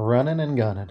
Running and gunning.